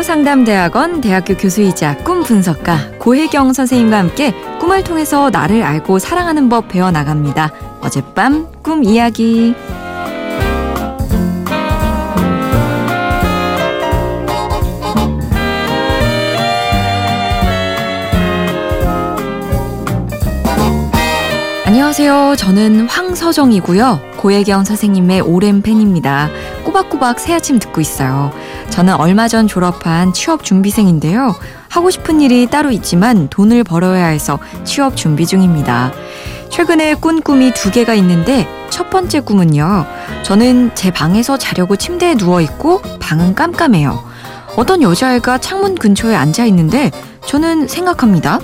진로상담대학원 대학교 교수이자 꿈 분석가 고혜경 선생님과 함께 꿈을 통해서 나를 알고 사랑하는 법 배워나갑니다. 어젯밤 꿈 이야기. 안녕하세요. 저는 황서정이고요. 고혜경 선생님의 오랜 팬입니다. 꼬박꼬박 새 아침 듣고 있어요. 저는 얼마 전 졸업한 취업 준비생인데요. 하고 싶은 일이 따로 있지만 돈을 벌어야 해서 취업 준비 중입니다. 최근에 꾼 꿈이 두 개가 있는데 첫 번째 꿈은요. 저는 제 방에서 자려고 침대에 누워 있고 방은 깜깜해요. 어떤 여자애가 창문 근처에 앉아 있는데 저는 생각합니다.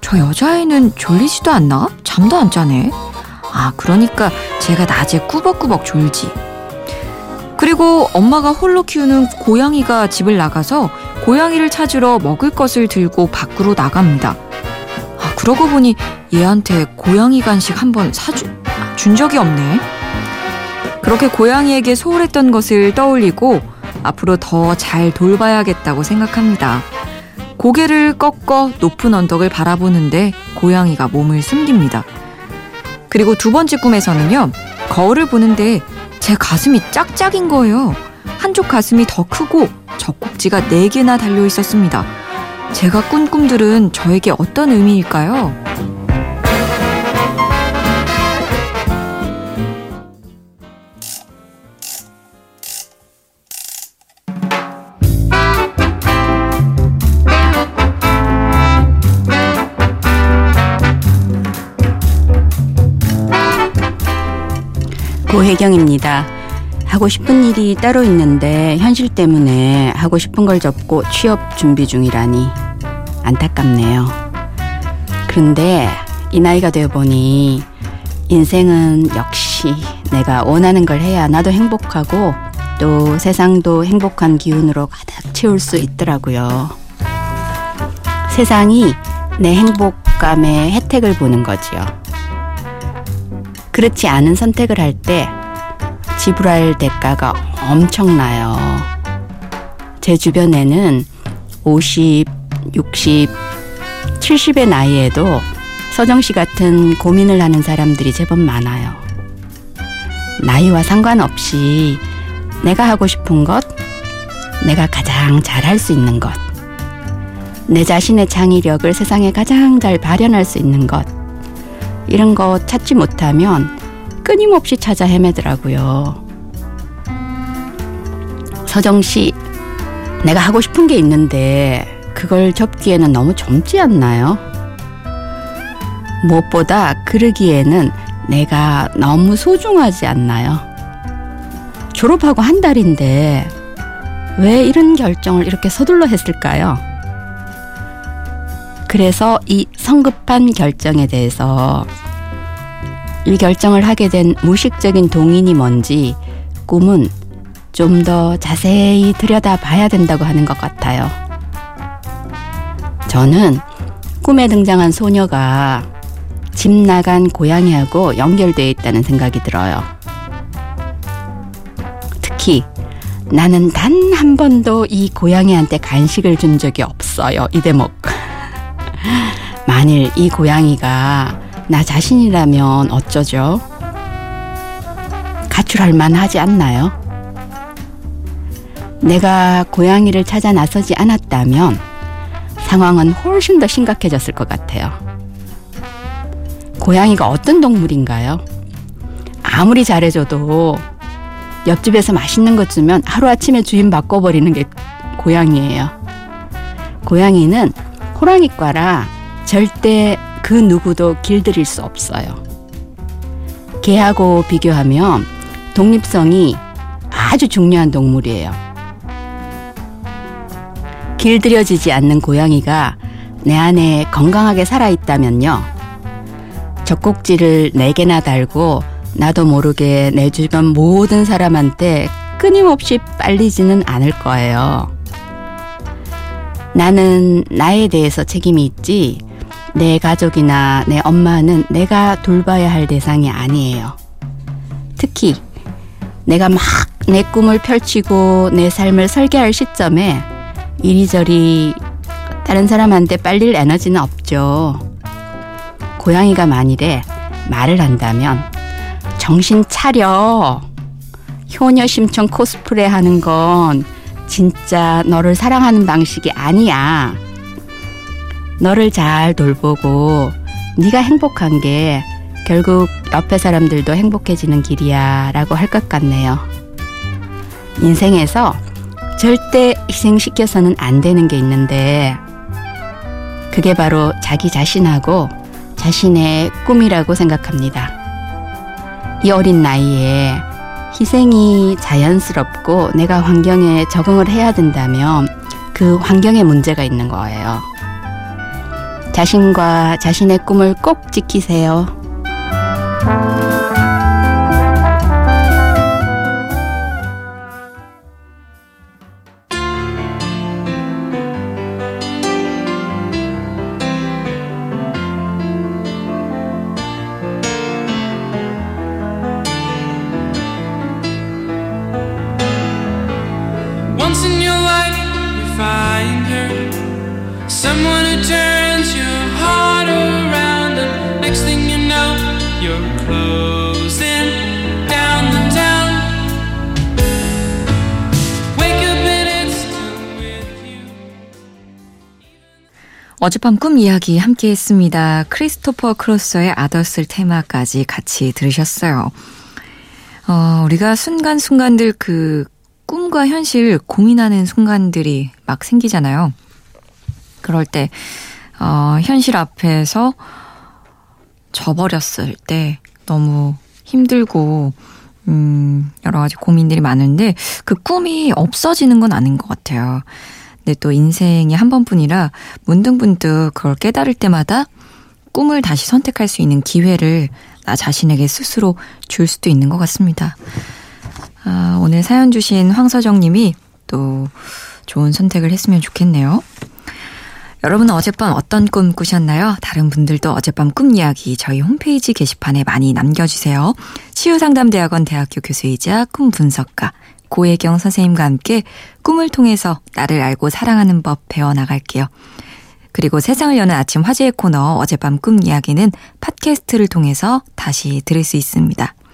저 여자애는 졸리지도 않나? 잠도 안 자네. 아, 그러니까 제가 낮에 꾸벅꾸벅 졸지. 그리고 엄마가 홀로 키우는 고양이가 집을 나가서 고양이를 찾으러 먹을 것을 들고 밖으로 나갑니다. 아, 그러고 보니 얘한테 고양이 간식 한번 사주, 준 적이 없네. 그렇게 고양이에게 소홀했던 것을 떠올리고 앞으로 더 잘 돌봐야겠다고 생각합니다. 고개를 꺾어 높은 언덕을 바라보는데 고양이가 몸을 숨깁니다. 그리고 두 번째 꿈에서는요, 거울을 보는데 제 가슴이 짝짝인 거예요. 한쪽 가슴이 더 크고 젖꼭지가 네개나 달려 있었습니다. 제가 꾼 꿈들은 저에게 어떤 의미일까요? 고혜경입니다. 하고 싶은 일이 따로 있는데 현실 때문에 하고 싶은 걸 접고 취업 준비 중이라니 안타깝네요. 그런데 이 나이가 되어 보니 인생은 역시 내가 원하는 걸 해야 나도 행복하고 또 세상도 행복한 기운으로 가득 채울 수 있더라고요. 세상이 내 행복감의 혜택을 보는 거지요. 그렇지 않은 선택을 할 때 지불할 대가가 엄청나요. 제 주변에는 50, 60, 70의 나이에도 서정 씨 같은 고민을 하는 사람들이 제법 많아요. 나이와 상관없이 내가 하고 싶은 것, 내가 가장 잘할 수 있는 것, 내 자신의 창의력을 세상에 가장 잘 발현할 수 있는 것, 이런 거 찾지 못하면 끊임없이 찾아 헤매더라고요. 서정 씨, 내가 하고 싶은 게 있는데 그걸 접기에는 너무 젊지 않나요? 무엇보다 그러기에는 내가 너무 소중하지 않나요? 졸업하고 한 달인데 왜 이런 결정을 이렇게 서둘러 했을까요? 그래서 이 성급한 결정에 대해서 이 결정을 하게 된 무식적인 동인이 뭔지 꿈은 좀 더 자세히 들여다 봐야 된다고 하는 것 같아요. 저는 꿈에 등장한 소녀가 집 나간 고양이하고 연결되어 있다는 생각이 들어요. 특히 나는 단 한 번도 이 고양이한테 간식을 준 적이 없어요. 이 대목. 만일 이 고양이가 나 자신이라면 어쩌죠? 가출할 만하지 않나요? 내가 고양이를 찾아 나서지 않았다면 상황은 훨씬 더 심각해졌을 것 같아요. 고양이가 어떤 동물인가요? 아무리 잘해줘도 옆집에서 맛있는 것 주면 하루아침에 주인 바꿔버리는 게 고양이예요. 고양이는 호랑이과라 절대 그 누구도 길들일 수 없어요. 개하고 비교하면 독립성이 아주 중요한 동물이에요. 길들여지지 않는 고양이가 내 안에 건강하게 살아있다면요. 젖꼭지를 네 개나 달고 나도 모르게 내 주변 모든 사람한테 끊임없이 빨리지는 않을 거예요. 나는 나에 대해서 책임이 있지, 내 가족이나 내 엄마는 내가 돌봐야 할 대상이 아니에요. 특히 내가 막 내 꿈을 펼치고 내 삶을 설계할 시점에 이리저리 다른 사람한테 빨릴 에너지는 없죠. 고양이가 만일에 말을 한다면 정신 차려. 효녀 심청 코스프레 하는 건 진짜 너를 사랑하는 방식이 아니야. 너를 잘 돌보고 네가 행복한 게 결국 옆에 사람들도 행복해지는 길이야 라고 할 것 같네요. 인생에서 절대 희생시켜서는 안 되는 게 있는데 그게 바로 자기 자신하고 자신의 꿈이라고 생각합니다. 이 어린 나이에 희생이 자연스럽고 내가 환경에 적응을 해야 된다면 그 환경에 문제가 있는 거예요. 자신과 자신의 꿈을 꼭 지키세요. Someone who turns your heart around, and next thing you know, you're closing down the town. Wake up and it's still with you. 어젯밤 꿈 이야기 함께 했습니다. 크리스토퍼 크로서의 아더슬 테마까지 같이 들으셨어요. 어, 우리가 순간순간들 그 꿈과 현실 고민하는 순간들이 막 생기잖아요. 그럴 때, 어, 현실 앞에서 져버렸을 때 너무 힘들고, 음, 여러 가지 고민들이 많은데 그 꿈이 없어지는 건 아닌 것 같아요. 근데 또 인생이 한 번뿐이라 문득문득 그걸 깨달을 때마다 꿈을 다시 선택할 수 있는 기회를 나 자신에게 스스로 줄 수도 있는 것 같습니다. 아, 오늘 사연 주신 황서정 님이 또 좋은 선택을 했으면 좋겠네요. 여러분은 어젯밤 어떤 꿈 꾸셨나요? 다른 분들도 어젯밤 꿈 이야기 저희 홈페이지 게시판에 많이 남겨주세요. 치유상담대학원 대학교 교수이자 꿈 분석가 고혜경 선생님과 함께 꿈을 통해서 나를 알고 사랑하는 법 배워나갈게요. 그리고 세상을 여는 아침 화제의 코너 어젯밤 꿈 이야기는 팟캐스트를 통해서 다시 들을 수 있습니다.